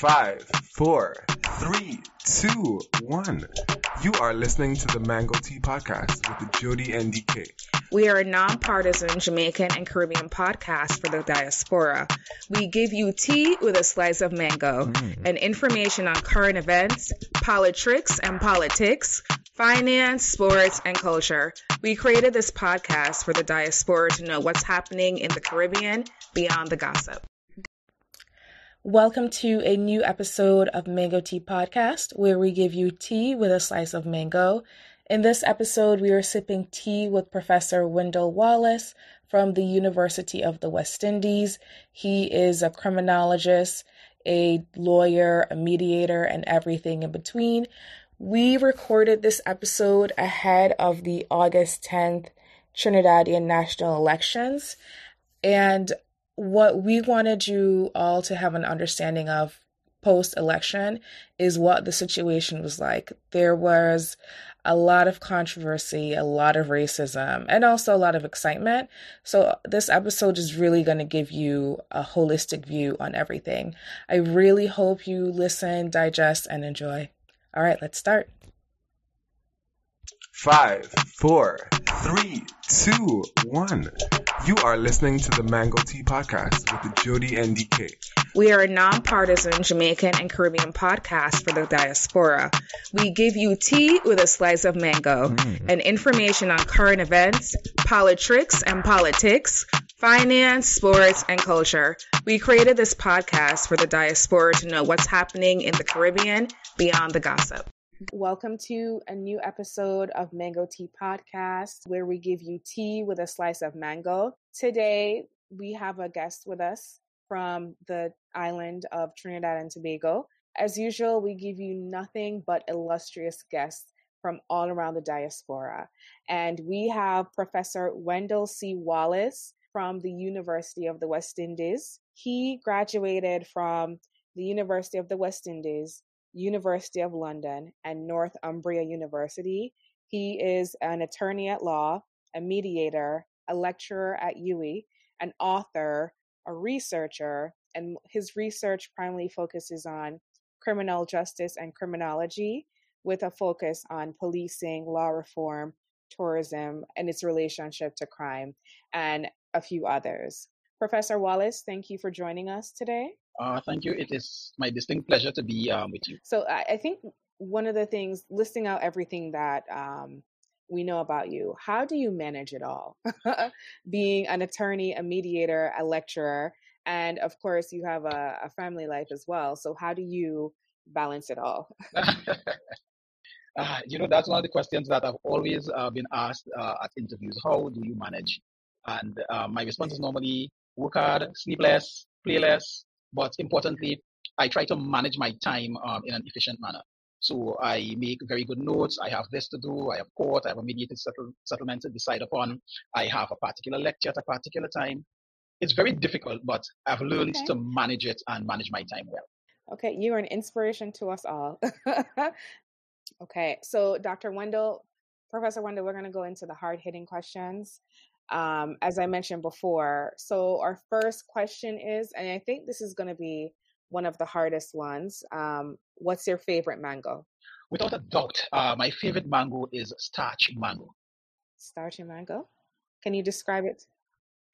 Five, four, three, two, one. You are listening to the Mango Tea Podcast with Jody NDK. We are a nonpartisan Jamaican and Caribbean podcast for the diaspora. We give you tea with a slice of mango Mm. and information on current events, politics and politics, finance, sports, and culture. We created this podcast for the diaspora to know what's happening in the Caribbean beyond the gossip. Welcome to a new episode of Mango Tea Podcast, where we give you tea with a slice of mango. In this episode, we are sipping tea with Professor Wendell Wallace from the University of the West Indies. He is a criminologist, a lawyer, a mediator, and everything in between. We recorded this episode ahead of the August 10th Trinidadian national elections. And what we wanted you all to have an understanding of post election is what the situation was like. There was a lot of controversy, a lot of racism, and also a lot of excitement. So, this episode is really going to give you a holistic view on everything. I really hope you listen, digest, and enjoy. All right, let's start. Five, four, three, two, one. You are listening to the Mango Tea Podcast with Jody NDK. We are a nonpartisan Jamaican and Caribbean podcast for the diaspora. We give you tea with a slice of mango mm. and information on current events, politics and politics, finance, sports, and culture. We created this podcast for the diaspora to know what's happening in the Caribbean beyond the gossip. Welcome to a new episode of Mango Tea Podcast, where we give you tea with a slice of mango. Today, we have a guest with us from the island of Trinidad and Tobago. As usual, we give you nothing but illustrious guests from all around the diaspora. And we have Professor Wendell C. Wallace from the University of the West Indies. He graduated from the University of the West Indies, University of London, and Northumbria University. He is an attorney at law, a mediator, a lecturer at UWI, an author, a researcher, and his research primarily focuses on criminal justice and criminology with a focus on policing, law reform, tourism, and its relationship to crime, and a few others. Professor Wallace, thank you for joining us today. Uh, thank you. It is my distinct pleasure to be um, with you. So I, I think one of the things, listing out everything that um, we know about you, how do you manage it all? Being an attorney, a mediator, a lecturer, and of course you have a, a family life as well. So how do you balance it all? uh, you know, that's one of the questions that I've always uh, been asked uh, at interviews. How do you manage? And uh, my response is normally work hard, sleep less, play less, but importantly, I try to manage my time um, in an efficient manner. So I make very good notes. I have this to do. I have court. I have a mediated settle, settlement to decide upon. I have a particular lecture at a particular time. It's very difficult, but I've learned Okay. to manage it and manage my time well. Okay, you are an inspiration to us all. okay, so Dr. Wendell, Professor Wendell, we're going to go into the hard hitting questions. Um, as I mentioned before, so our first question is, and I think this is going to be one of the hardest ones. Um, what's your favorite mango? Without a doubt, uh, my favorite mango is starch mango. Starchy mango. Can you describe it?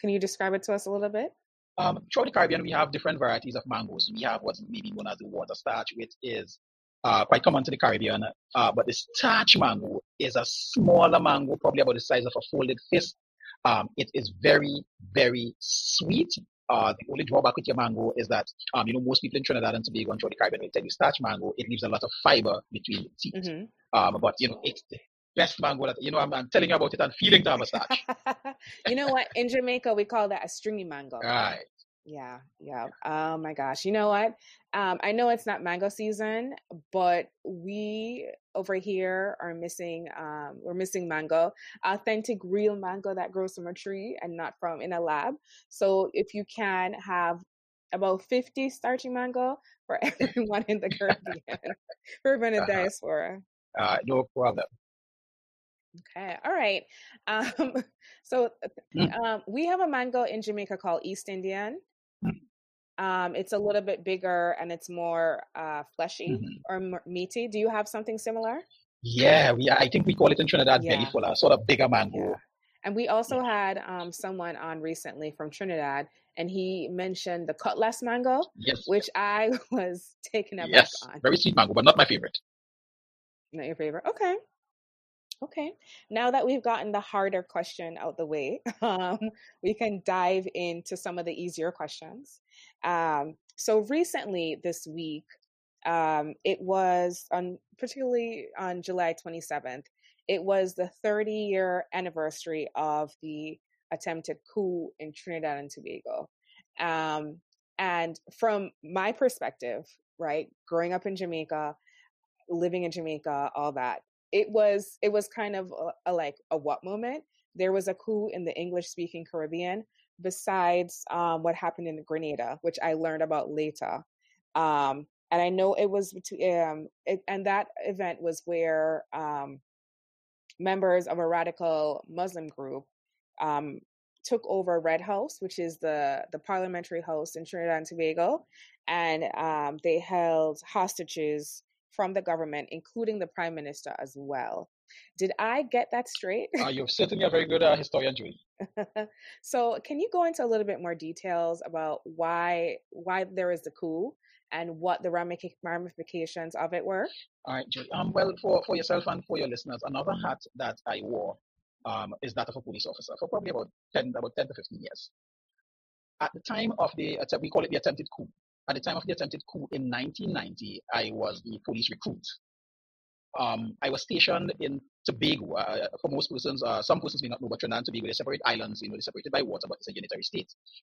Can you describe it to us a little bit? Um, throughout the Caribbean, we have different varieties of mangoes. We have what's maybe known as the water starch, which is uh, quite common to the Caribbean. Uh, but the starch mango is a smaller mango, probably about the size of a folded fist. Um, it is very, very sweet. Uh, the only drawback with your mango is that, um, you know, most people in Trinidad and Tobago and the Caribbean will tell you starch mango, it leaves a lot of fiber between the teeth. hmm Um, but, you know, it's the best mango that, you know, I'm, I'm telling you about it and feeling to have a starch. you know what? In Jamaica, we call that a stringy mango. right. Yeah, yeah. Oh my gosh. You know what? Um, I know it's not mango season, but we over here are missing um we're missing mango. Authentic real mango that grows from a tree and not from in a lab. So if you can have about 50 starchy mango for everyone in the Caribbean, for in Uh-huh. diaspora. Uh, no problem. Okay, all right. Um, so Mm. um, we have a mango in Jamaica called East Indian. Um, it's a little bit bigger and it's more uh, fleshy Mhm. or m- meaty. Do you have something similar? Yeah, we I think we call it in Trinidad Yeah. fuller, sort of bigger mango. Yeah. And we also had um, someone on recently from Trinidad, and he mentioned the cutlass mango, Yes, which I was taken aback yes, on. very sweet mango, but not my favorite. Not your favorite? Okay. Okay. Now that we've gotten the harder question out the way, um, we can dive into some of the easier questions. Um, so recently this week, um, it was on particularly on July 27th, it was the 30 year anniversary of the attempted coup in Trinidad and Tobago. Um, and from my perspective, right, growing up in Jamaica, living in Jamaica, all that. It was it was kind of a, a like a what moment. There was a coup in the English speaking Caribbean besides um, what happened in Grenada, which I learned about later. Um, and I know it was between, um, it, and that event was where um, members of a radical Muslim group um, took over Red House, which is the the parliamentary house in Trinidad and Tobago, and um, they held hostages from the government, including the prime minister as well. Did I get that straight? Uh, you're certainly a very good uh, historian, Julie. so, can you go into a little bit more details about why why there is the coup and what the ramifications of it were? All right, Julie. Um, well, for, for yourself and for your listeners, another hat that I wore um, is that of a police officer for probably about 10, about 10 to 15 years. At the time of the, we call it the attempted coup. At the time of the attempted coup in 1990, I was the police recruit. Um, I was stationed in Tobago. Uh, for most persons, uh, some persons may not know, but Trinidad and Tobago, they're separate islands, you know, they're separated by water, but it's a unitary state.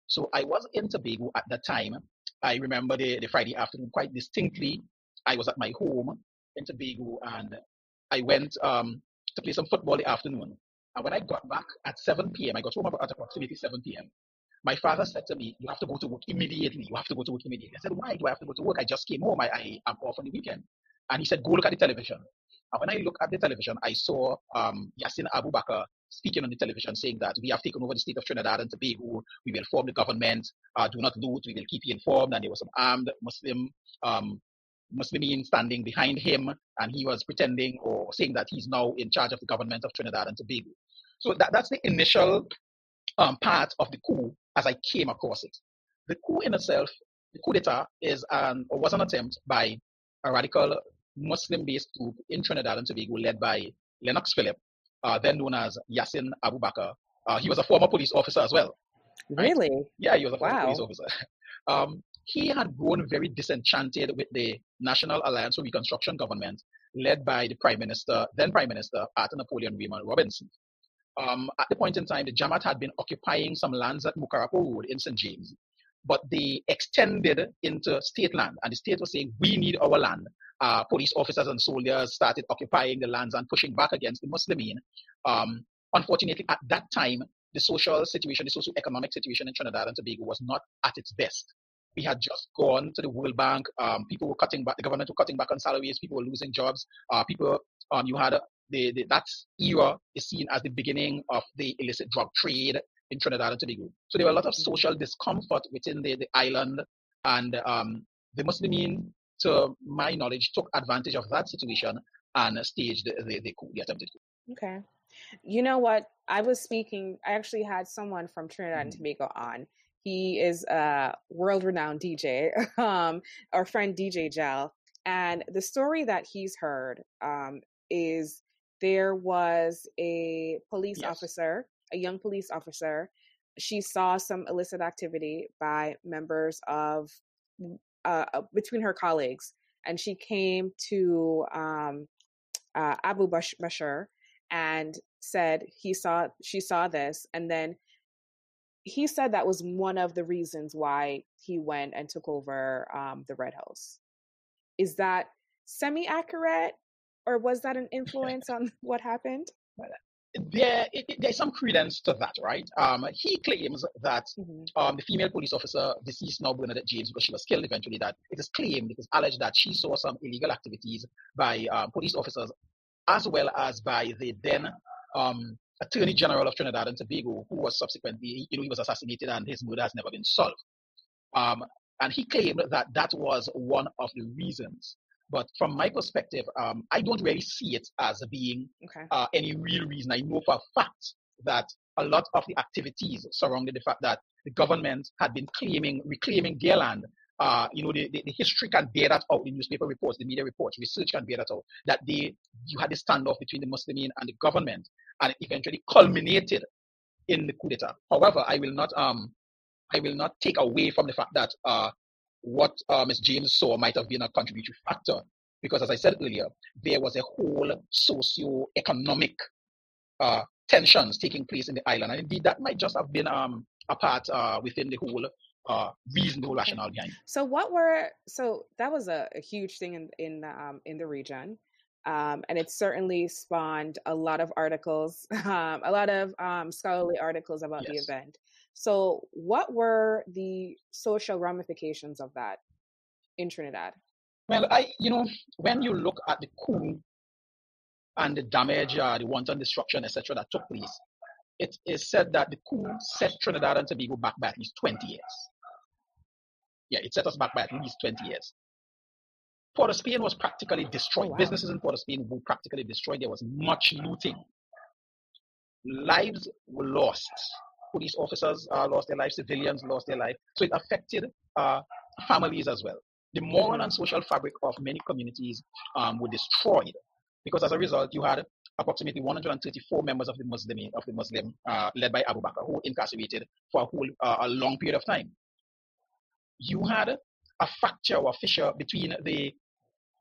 So I was in Tobago at that time. I remember the, the Friday afternoon quite distinctly. I was at my home in Tobago and I went um, to play some football the afternoon. And when I got back at 7 p.m., I got home at approximately 7 p.m. My father said to me, You have to go to work immediately. You have to go to work immediately. I said, Why do I have to go to work? I just came home. I, I am off on the weekend. And he said, Go look at the television. And when I looked at the television, I saw um, Yassin Abu Bakr speaking on the television saying that we have taken over the state of Trinidad and Tobago. We will form the government. Uh, do not loot. We will keep you informed. And there was some armed Muslim um, Muslimeen standing behind him, and he was pretending or saying that he's now in charge of the government of Trinidad and Tobago. So that, that's the initial um, part of the coup as I came across it. The coup in itself, the coup d'etat, is an, or was an attempt by a radical Muslim-based group in Trinidad and Tobago led by Lennox Phillip, uh, then known as Yassin Abu Bakr. Uh, he was a former police officer as well. Right. Really? Yeah, he was a former Wow. police officer. Um, he had grown very disenchanted with the National Alliance for Reconstruction government led by the Prime Minister, then Prime Minister Arthur Napoleon Raymond Robinson. Um, at the point in time, the Jamaat had been occupying some lands at Mucurapo Road in St. James, but they extended into state land, and the state was saying, We need our land. Uh, police officers and soldiers started occupying the lands and pushing back against the Muslimeen. Um, unfortunately, at that time, the social situation, the socio-economic situation in Trinidad and Tobago was not at its best. We had just gone to the World Bank. Um, people were cutting back. The government were cutting back on salaries. People were losing jobs. Uh, people, um, you had the, the, that era is seen as the beginning of the illicit drug trade in Trinidad and Tobago. So there were a lot of social discomfort within the, the island, and um, the Muslimeen, to my knowledge, took advantage of that situation and staged the, the, the coup, the attempted coup. Okay. You know what? I was speaking, I actually had someone from Trinidad and Mhm. Tobago on. He is a world renowned DJ, um, our friend DJ Gel. And the story that he's heard um, is there was a police Yes. officer, a young police officer. She saw some illicit activity by members of uh, uh, between her colleagues, and she came to um, uh, Abu Bash- Bashir and said he saw she saw this, and then he said that was one of the reasons why he went and took over um, the Red House. Is that semi accurate, or was that an influence on what happened? There, it, there's some credence to that, right? Um, he claims that Mhm. um, the female police officer, deceased now Bernadette James, because she was killed eventually, that it is claimed, it is alleged that she saw some illegal activities by um, police officers, as well as by the then um, Attorney General of Trinidad and Tobago, who was subsequently, you know, he was assassinated and his murder has never been solved. Um, And he claimed that that was one of the reasons. But from my perspective, um, I don't really see it as being okay. uh, any real reason. I know for a fact that a lot of the activities surrounding the fact that the government had been claiming, reclaiming their land. Uh, you know, the, the, the, history can bear that out. The newspaper reports, the media reports, research can bear that out. That they, you had a standoff between the Muslimeen and the government, and it eventually culminated in the coup d'état. However, I will not, um, I will not take away from the fact that uh, what uh, Ms. James saw might have been a contributory factor, because as I said earlier, there was a whole socio-economic uh, tensions taking place in the island. And indeed, that might just have been um, a part uh, within the whole uh, reasonable rationale behind. So, what were so that was a, a huge thing in in um, in the region, um, and it certainly spawned a lot of articles, um, a lot of um, scholarly articles about yes. the event. So, what were the social ramifications of that in Trinidad? Well, I you know when you look at the coup and the damage, uh, the wanton destruction, etc., that took place, it is said that the coup set Trinidad and Tobago back by at least 20 years. Yeah, it set us back by at least 20 years. Port of Spain was practically destroyed. Oh, wow. Businesses in Port of Spain were practically destroyed. There was much looting. Lives were lost. Police officers uh, lost their lives. Civilians lost their life. So it affected uh, families as well. The moral and social fabric of many communities um, were destroyed because as a result, you had approximately 134 members of the Muslim of the Muslim uh, led by Abu Bakr who were incarcerated for a whole uh, a long period of time. You had a fracture or a fissure between the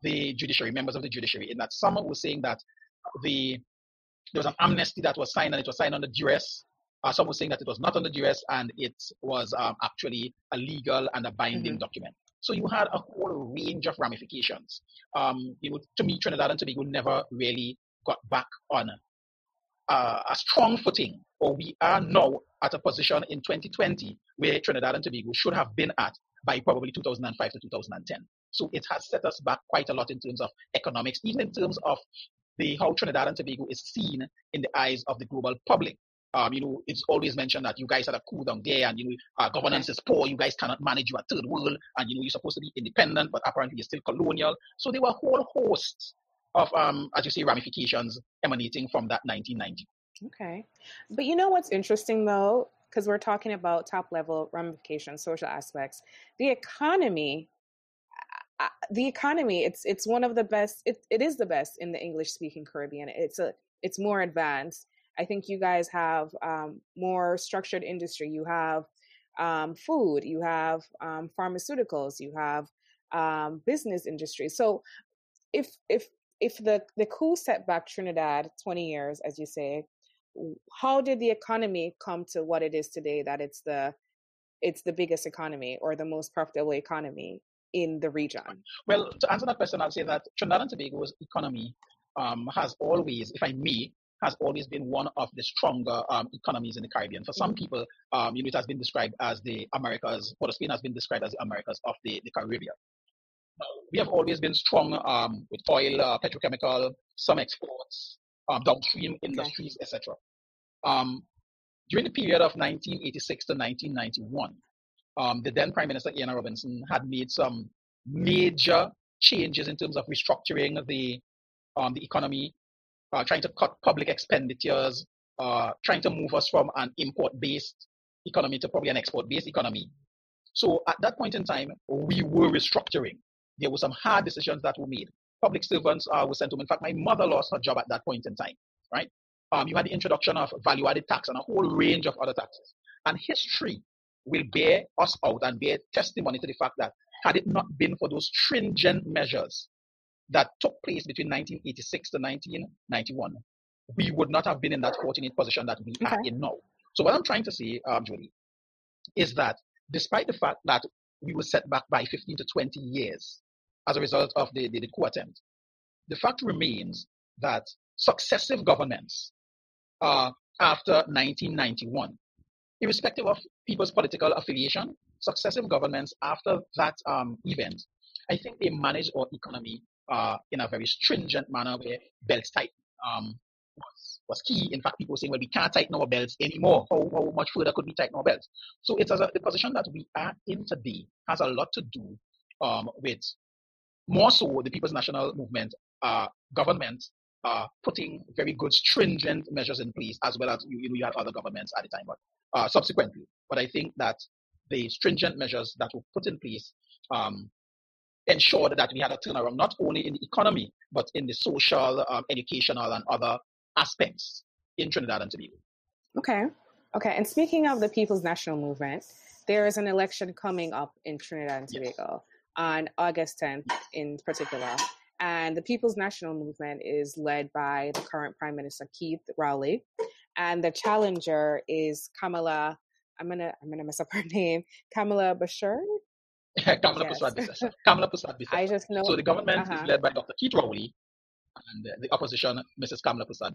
the judiciary, members of the judiciary, in that some were saying that the there was an amnesty that was signed and it was signed under duress. Uh, some were saying that it was not under duress and it was um, actually a legal and a binding mm-hmm. document. So you had a whole range of ramifications. Um, you know, to me, Trinidad and Tobago never really got back on uh, a strong footing, or we are now at a position in 2020 where Trinidad and Tobago should have been at by probably 2005 to 2010. So it has set us back quite a lot in terms of economics, even in terms of the how Trinidad and Tobago is seen in the eyes of the global public. Um, you know, it's always mentioned that you guys had a coup down there and, you know, uh, governance is poor. You guys cannot manage your third world and, you know, you're supposed to be independent, but apparently you're still colonial. So there were a whole host of, um, as you say, ramifications emanating from that 1990. Okay. But you know what's interesting though? Because we're talking about top level ramifications, social aspects. The economy uh, uh, the economy it's it's one of the best it, it is the best in the english speaking caribbean it's a it's more advanced I think you guys have um, more structured industry. You have um, food, you have um, pharmaceuticals, you have um, business industry. So if if if the the coup set back Trinidad 20 years, as you say, how did the economy come to what it is today? That it's the it's the biggest economy or the most profitable economy in the region? Well, to answer that question, I'll say that Trinidad and Tobago's economy um, has always, if I may, has always been one of the stronger um, economies in the Caribbean. For some mm-hmm. people, um, you know, it has been described as the Americas, Port of Spain has been described as the Americas of the, the Caribbean. We have always been strong um, with oil, uh, petrochemical, some exports, um, downstream industries, okay. etc. Um, during the period of 1986 to 1991, um, the then Prime Minister Ian Robinson had made some major changes in terms of restructuring the um, the economy uh, trying to cut public expenditures, uh, trying to move us from an import-based economy to probably an export-based economy. So at that point in time, we were restructuring. There were some hard decisions that were made. Public servants uh, were sent home. In fact, my mother lost her job at that point in time, right? Um, you had the introduction of value-added tax and a whole range of other taxes. And history will bear us out and bear testimony to the fact that had it not been for those stringent measures that took place between 1986 to 1991, we would not have been in that fortunate position that we okay. are in now. So what I'm trying to say, um, Julie, is that despite the fact that we were set back by 15 to 20 years as a result of the, the, the coup attempt, the fact remains that successive governments uh, after 1991, irrespective of people's political affiliation, successive governments after that um, event, I think they managed our economy uh, in a very stringent manner where belts tight. Um, was, was key. In fact, people were saying, well, we can't tighten our belts anymore. How, how much further could we tighten our belts? So it's a, the position that we are in today has a lot to do um, with more so the People's National Movement uh, government uh, putting very good stringent measures in place, as well as you, you know you had other governments at the time, but uh, subsequently. But I think that the stringent measures that were put in place um, ensured that we had a turnaround not only in the economy but in the social, um, educational, and other aspects in Trinidad and Tobago. Okay, okay. And speaking of the People's National Movement, there is an election coming up in Trinidad and Tobago yes. on August 10th, in particular. And the People's National Movement is led by the current Prime Minister Keith Rowley, and the challenger is Kamala. I'm gonna I'm gonna mess up her name. Kamala Bashir. Kamala yes. Prasad Kamala Prasad I just know. So the government uh-huh. is led by Dr. Keith Rowley, and the opposition, Mrs. Kamala Prasad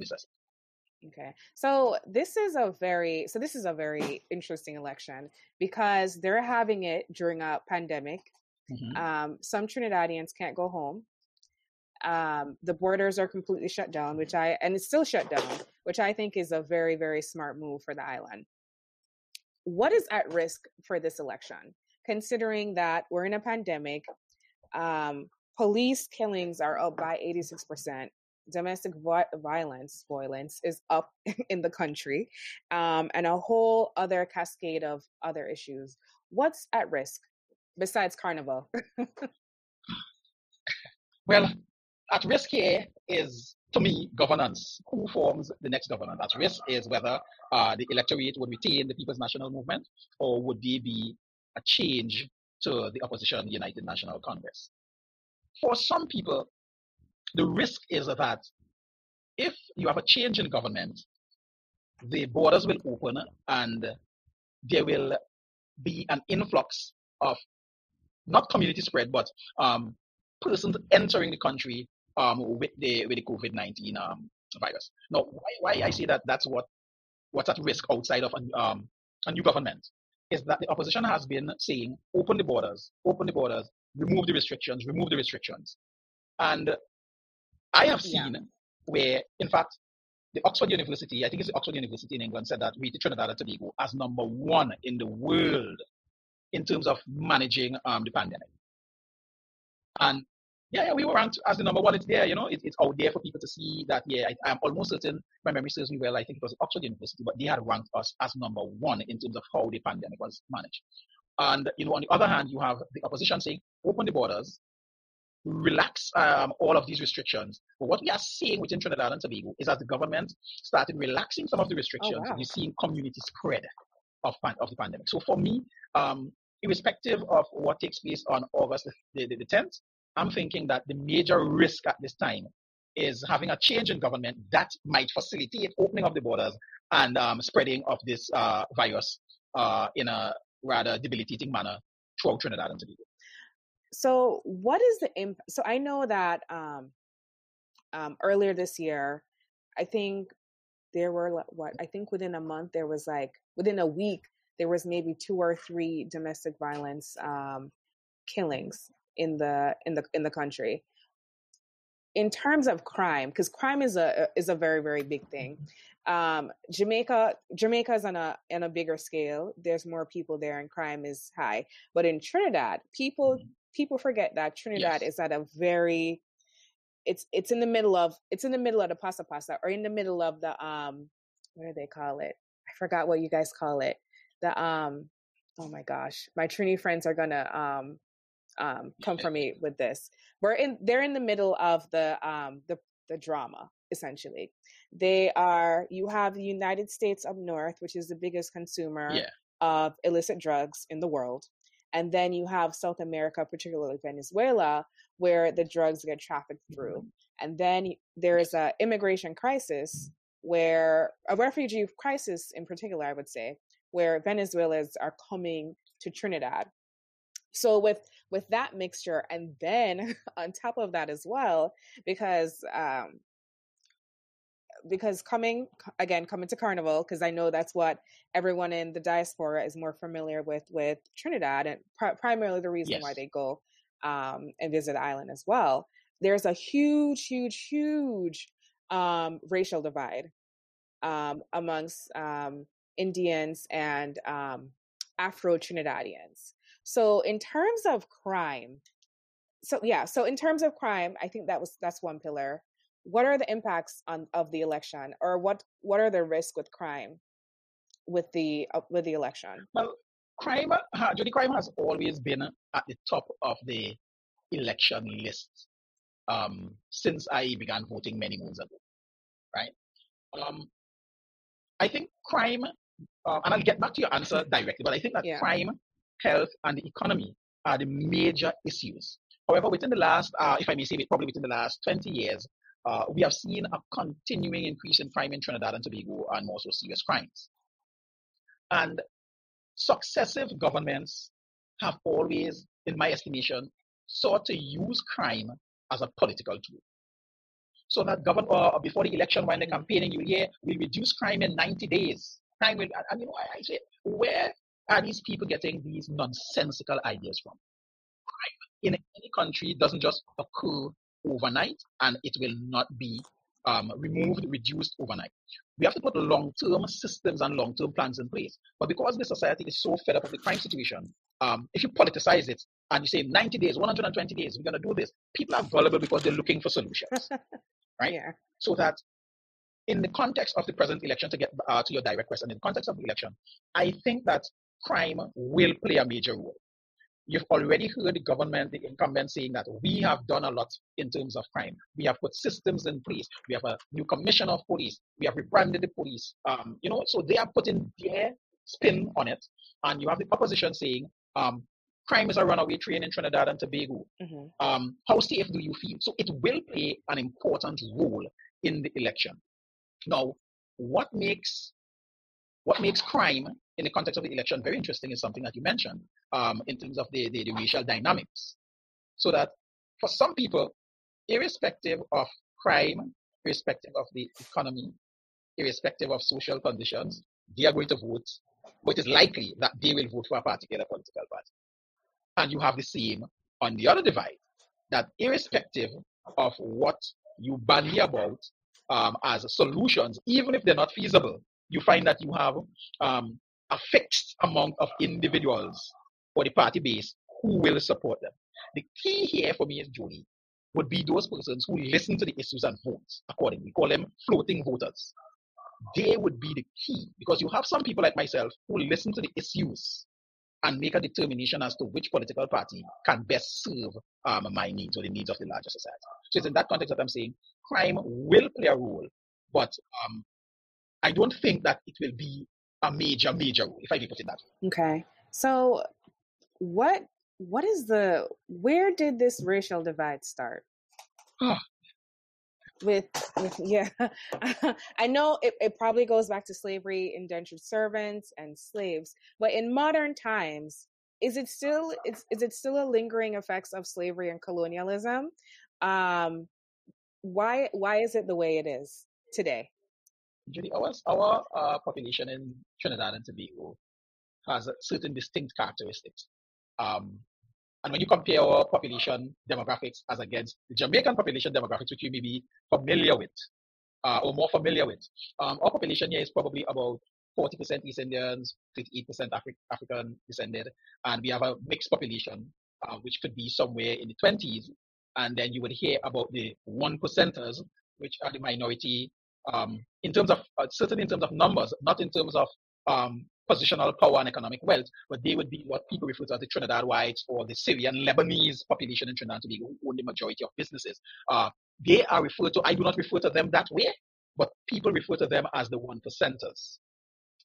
Okay. So this is a very so this is a very interesting election because they're having it during a pandemic. Mm-hmm. Um, some Trinidadians can't go home um, the borders are completely shut down, which I and it's still shut down, which I think is a very very smart move for the island. What is at risk for this election, considering that we're in a pandemic? Um, police killings are up by eighty six percent. Domestic violence, violence is up in the country, um, and a whole other cascade of other issues. What's at risk besides Carnival? well, at risk here is, to me, governance. Who forms the next government? At risk is whether uh, the electorate would retain the People's National Movement or would they be a change to the opposition United National Congress. For some people, the risk is that if you have a change in government, the borders will open and there will be an influx of not community spread, but um, persons entering the country um, with the with the COVID nineteen um, virus. Now, why, why I say that that's what what's at risk outside of a, um, a new government is that the opposition has been saying open the borders, open the borders, remove the restrictions, remove the restrictions, and I have seen yeah. where, in fact, the Oxford University, I think it's the Oxford University in England, said that we Trinidad and Tobago as number one in the world in terms of managing um, the pandemic. And yeah, yeah, we were ranked as the number one. It's there, you know, it, it's out there for people to see that. Yeah, I, am almost certain, my memory serves me well, I think it was Oxford University, but they had ranked us as number one in terms of how the pandemic was managed. And, you know, on the other hand, you have the opposition saying, open the borders, relax um, all of these restrictions. But what we are seeing within Trinidad and Tobago is that the government started relaxing some of the restrictions, oh, wow. you're seeing community spread of, of the pandemic. So for me, um, irrespective of what takes place on August the, the, the 10th, I'm thinking that the major risk at this time is having a change in government that might facilitate opening of the borders and um, spreading of this uh, virus uh, in a rather debilitating manner throughout Trinidad and Tobago. So, what is the impact? So, I know that um, um, earlier this year, I think there were what I think within a month there was like within a week there was maybe two or three domestic violence um, killings in the in the in the country. In terms of crime because crime is a is a very very big thing um, jamaica jamaica is on a on a bigger scale. There's more people there and crime is high. But in trinidad people mm-hmm. people forget that trinidad yes. is at a very it's it's in the middle of it's in the middle of the pasa pasa or in the middle of the um what do they call it? I forgot what you guys call it. The um oh my gosh my trini friends are gonna um um, come for me with this. We're in they're in the middle of the um, the the drama essentially. They are you have the United States up north, which is the biggest consumer yeah. of illicit drugs in the world. And then you have South America, particularly Venezuela, where the drugs get trafficked through. Mm-hmm. And then there is a immigration crisis where a refugee crisis in particular, I would say, where Venezuelans are coming to Trinidad so with with that mixture and then on top of that as well because um because coming again coming to carnival because i know that's what everyone in the diaspora is more familiar with with trinidad and pr- primarily the reason yes. why they go um and visit the island as well there's a huge huge huge um, racial divide um, amongst um, Indians and um, Afro Trinidadians. So in terms of crime, so yeah, so in terms of crime, I think that was that's one pillar. What are the impacts on of the election, or what what are the risks with crime with the uh, with the election? Well, crime, uh, Judy, crime has always been at the top of the election list um, since I began voting many moons ago, right? Um, I think crime, uh, and I'll get back to your answer directly, but I think that yeah. crime, health, and the economy are the major issues. However, within the last, uh, if I may say it, probably within the last 20 years, uh, we have seen a continuing increase in crime in Trinidad and Tobago and more so serious crimes. And successive governments have always, in my estimation, sought to use crime as a political tool. So that government, uh, before the election, when they're campaigning, you hear, we reduce crime in 90 days. Crime will, and you know, I say, where are these people getting these nonsensical ideas from? Crime in any country doesn't just occur overnight and it will not be um, removed, reduced overnight. We have to put long-term systems and long-term plans in place. But because the society is so fed up with the crime situation, um, if you politicize it and you say 90 days, 120 days, we're going to do this, people are vulnerable because they're looking for solutions, right? Yeah. So that in the context of the present election, to get uh, to your direct question, in the context of the election, I think that crime will play a major role. You've already heard the government, the incumbent saying that we have done a lot in terms of crime. We have put systems in place. We have a new commissioner of police. We have rebranded the police. Um, you know, so they are putting their spin on it. And you have the opposition saying, um, crime is a runaway train in Trinidad and Tobago. Mm-hmm. Um, how safe do you feel? So it will play an important role in the election. Now, what makes what makes crime in the context of the election very interesting is something that you mentioned um, in terms of the, the, the racial dynamics. So that for some people, irrespective of crime, irrespective of the economy, irrespective of social conditions, they are going to vote, but it is likely that they will vote for a particular political party. And you have the same on the other divide, that irrespective of what you bandy about um, as solutions, even if they're not feasible, you find that you have um, a fixed amount of individuals for the party base who will support them. The key here for me is Julie would be those persons who listen to the issues and vote accordingly. We call them floating voters. They would be the key because you have some people like myself who listen to the issues and make a determination as to which political party can best serve um, my needs or the needs of the larger society. So it's in that context that I'm saying crime will play a role, but um, I don't think that it will be a major, major role, if I may put it that way. Okay. So what what is the where did this racial divide start? with with yeah i know it, it probably goes back to slavery indentured servants and slaves but in modern times is it still is, is it still a lingering effects of slavery and colonialism um why why is it the way it is today Judy, our, our uh, population in Trinidad and Tobago has certain distinct characteristics. Um, and when you compare our population demographics as against the Jamaican population demographics, which you may be familiar with, uh, or more familiar with, um, our population here is probably about 40% East Indians, 58% Afri- African descended, and we have a mixed population, uh, which could be somewhere in the 20s. And then you would hear about the one percenters, which are the minority um, in terms of uh, certainly in terms of numbers, not in terms of um, positional power and economic wealth, but they would be what people refer to as the Trinidad whites or the Syrian Lebanese population in Trinidad and Tobago who own the majority of businesses. Uh, they are referred to, I do not refer to them that way, but people refer to them as the one percenters,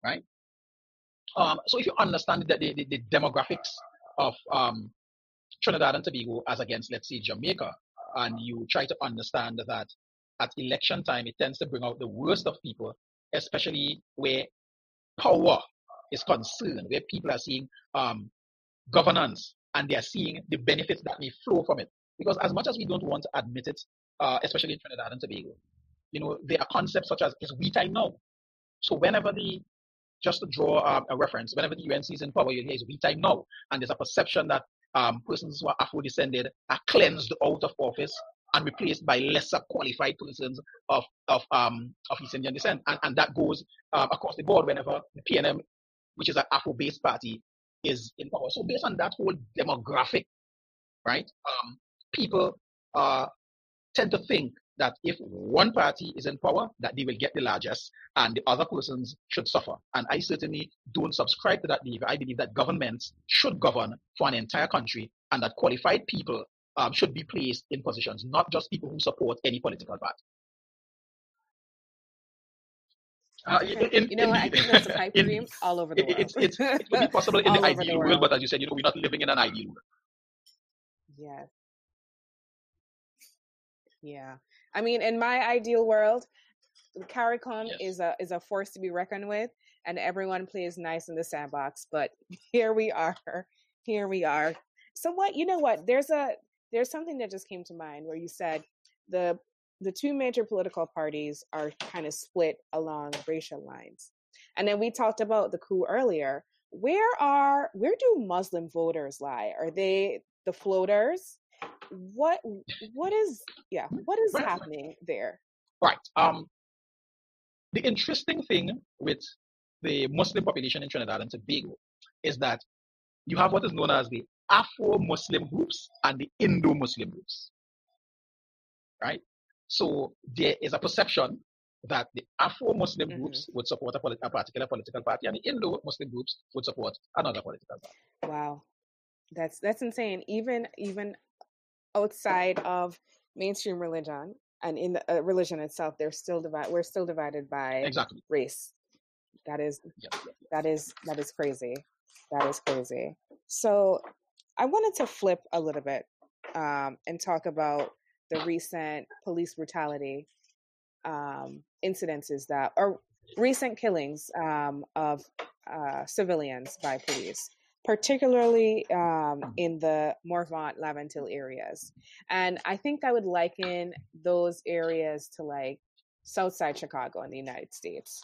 right? Um, so if you understand the, the, the demographics of um, Trinidad and Tobago as against, let's say, Jamaica, and you try to understand that at election time, it tends to bring out the worst of people, especially where power is concerned, where people are seeing um, governance and they are seeing the benefits that may flow from it. Because as much as we don't want to admit it, uh, especially in Trinidad and Tobago, you know, there are concepts such as is we time now. So whenever the just to draw um, a reference, whenever the UNC is in power, you hear we time now, and there's a perception that um, persons who are Afro descended are cleansed out of office and replaced by lesser qualified persons of of um of East Indian descent, and, and that goes um, across the board whenever the PNM, which is an Afro-based party, is in power. So based on that whole demographic, right, um, people uh, tend to think that if one party is in power, that they will get the largest and the other persons should suffer. And I certainly don't subscribe to that belief. I believe that governments should govern for an entire country and that qualified people um, should be placed in positions, not just people who support any political party. Uh, in, you know, in, I think that's a pipe dream all over the world. It's, it's, it could be possible in the ideal the world. world, but as you said, you know, we're not living in an ideal world. Yes. Yeah. I mean, in my ideal world, CARICOM yes. is a is a force to be reckoned with, and everyone plays nice in the sandbox. But here we are, here we are. So what? You know what? There's a there's something that just came to mind where you said the the two major political parties are kind of split along racial lines, and then we talked about the coup earlier. Where are where do Muslim voters lie? Are they the floaters? what what is yeah what is right. happening there right um the interesting thing with the muslim population in trinidad and tobago is that you have what is known as the afro-muslim groups and the indo-muslim groups right so there is a perception that the Afro-Muslim mm-hmm. groups would support a, polit- a, particular political party, and the Indo-Muslim groups would support another political party. Wow, that's that's insane. Even even outside of mainstream religion and in the uh, religion itself, they're still divided. We're still divided by exactly. race. That is that is that is crazy. That is crazy. So I wanted to flip a little bit um, and talk about the recent police brutality um, incidences that or recent killings um, of uh, civilians by police particularly um, mm. in the Morvant Laventille areas. And I think I would liken those areas to like Southside Chicago in the United States.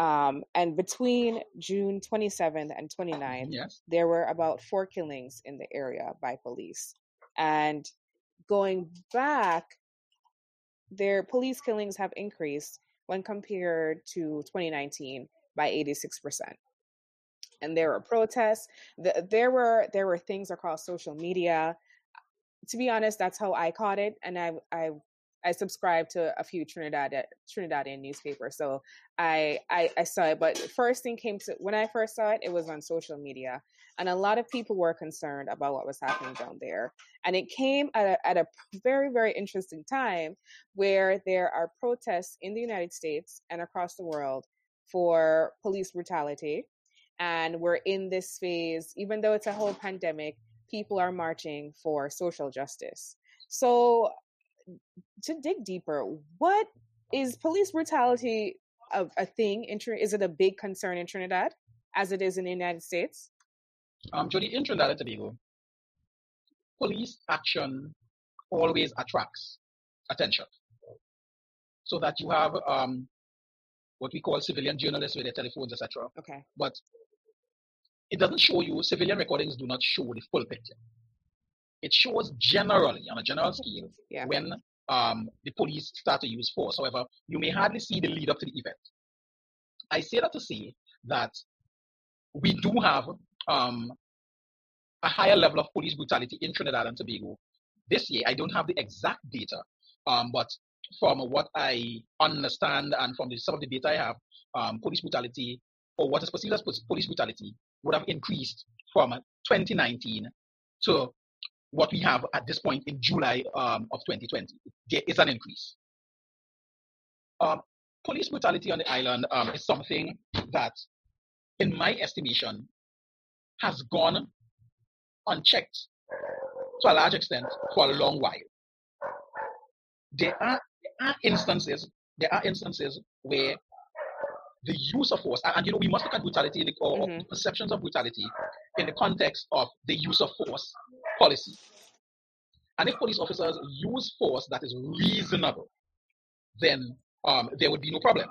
Um, and between June 27th and 29th, yes. there were about four killings in the area by police. And going back, their police killings have increased when compared to 2019 by 86% and there were protests. There were there were things across social media. To be honest, that's how I caught it, and I I I subscribe to a few Trinidad Trinidadian newspapers, so I, I, I saw it. But first thing came to when I first saw it, it was on social media, and a lot of people were concerned about what was happening down there. And it came at a, at a very very interesting time where there are protests in the United States and across the world for police brutality and we're in this phase, even though it's a whole pandemic, people are marching for social justice. So, to dig deeper, what is police brutality a, a thing? In, is it a big concern in Trinidad as it is in the United States? Um, Jody, in Trinidad and Tobago, police action always attracts attention. So that you have um, what we call civilian journalists with their telephones, etc. Okay. But it doesn't show you, civilian recordings do not show the full picture. It shows generally, on a general scale, yeah. when um, the police start to use force. However, you may hardly see the lead up to the event. I say that to say that we do have um, a higher level of police brutality in Trinidad and Tobago this year. I don't have the exact data, um, but from what I understand and from the, some of the data I have, um, police brutality or what is perceived as police brutality would have increased from 2019 to what we have at this point in July um, of 2020. There is an increase. Um, police brutality on the island um, is something that, in my estimation, has gone unchecked to a large extent for a long while. There are, there are instances, there are instances where the use of force, and, and you know, we must look at brutality the, or mm-hmm. perceptions of brutality in the context of the use of force policy. And if police officers use force that is reasonable, then um, there would be no problem.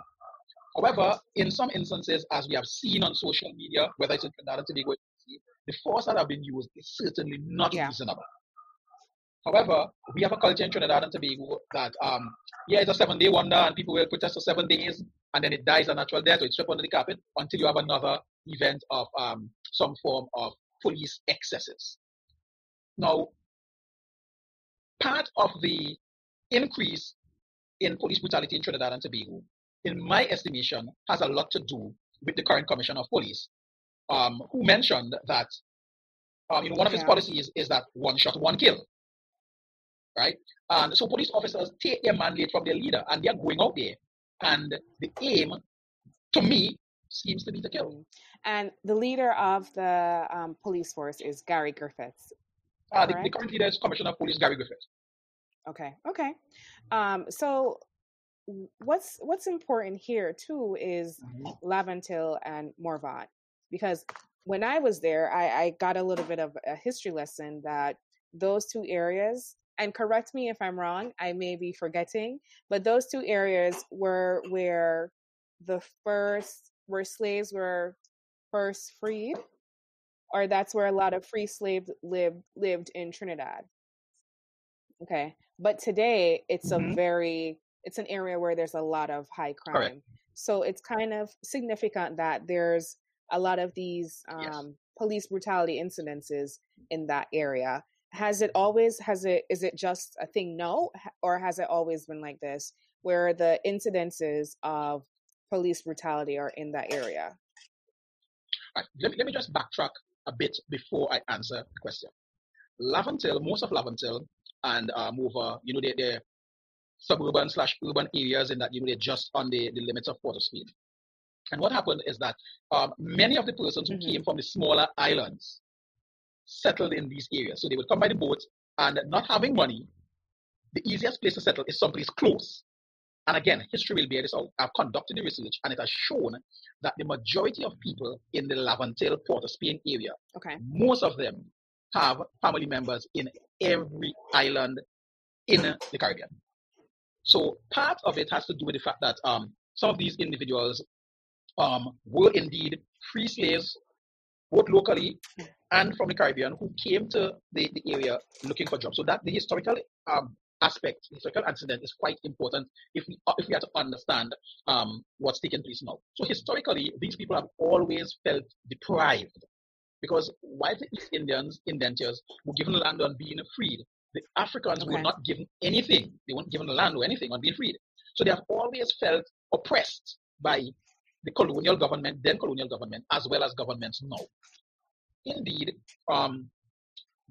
However, in some instances, as we have seen on social media, whether it's in Trinidad and Tobago, the force that have been used is certainly not yeah. reasonable. However, we have a culture in Trinidad and Tobago that, um, yeah, it's a seven day wonder and people will protest for seven days and then it dies a natural death or it's swept under the carpet until you have another event of um, some form of police excesses. Now, part of the increase in police brutality in Trinidad and Tobago, in my estimation, has a lot to do with the current Commissioner of Police, um, who mentioned that um, you know, one of his policies is that one shot, one kill. Right? And so police officers take their mandate from their leader and they're going out there. And the aim, to me, seems to be to kill. And the leader of the um, police force is Gary Griffiths. Uh, the, the, current leader is Commissioner of Police Gary Griffiths. Okay. Okay. Um, so what's what's important here too is mm-hmm. Laventille and Morvant because when I was there, I, I got a little bit of a history lesson that those two areas and correct me if I'm wrong, I may be forgetting, but those two areas were where the first where slaves were first freed, or that's where a lot of free slaves lived lived in Trinidad. Okay, but today it's mm-hmm. a very it's an area where there's a lot of high crime. Correct. So it's kind of significant that there's a lot of these um, yes. police brutality incidences in that area. Has it always has it is it just a thing no or has it always been like this where the incidences of police brutality are in that area? Right. Let, me, let me just backtrack a bit before I answer the question. Laventille, most of Laventille and um, over, you know, they, they're suburban slash urban areas in that, you know, they're just on the, the limits of Spain. And what happened is that um, many of the persons mm-hmm. who came from the smaller islands settled in these areas. So they would come by the boat and not having money, the easiest place to settle is someplace close. And again, history will bear this out. I've conducted the research and it has shown that the majority of people in the Laventille, Port of Spain area, okay. most of them have family members in every island in the Caribbean. So part of it has to do with the fact that um, some of these individuals um, were indeed free slaves, both locally and from the Caribbean, who came to the, the area looking for jobs. So that the historical um, aspect, the historical incident is quite important if we if we have to understand um, what's taking place now. So historically, these people have always felt deprived because while the East Indians, indentures, were given land on being freed, the Africans okay. were not given anything. They weren't given land or anything on being freed. So they have always felt oppressed by the colonial government, then colonial government, as well as governments now. Indeed, um,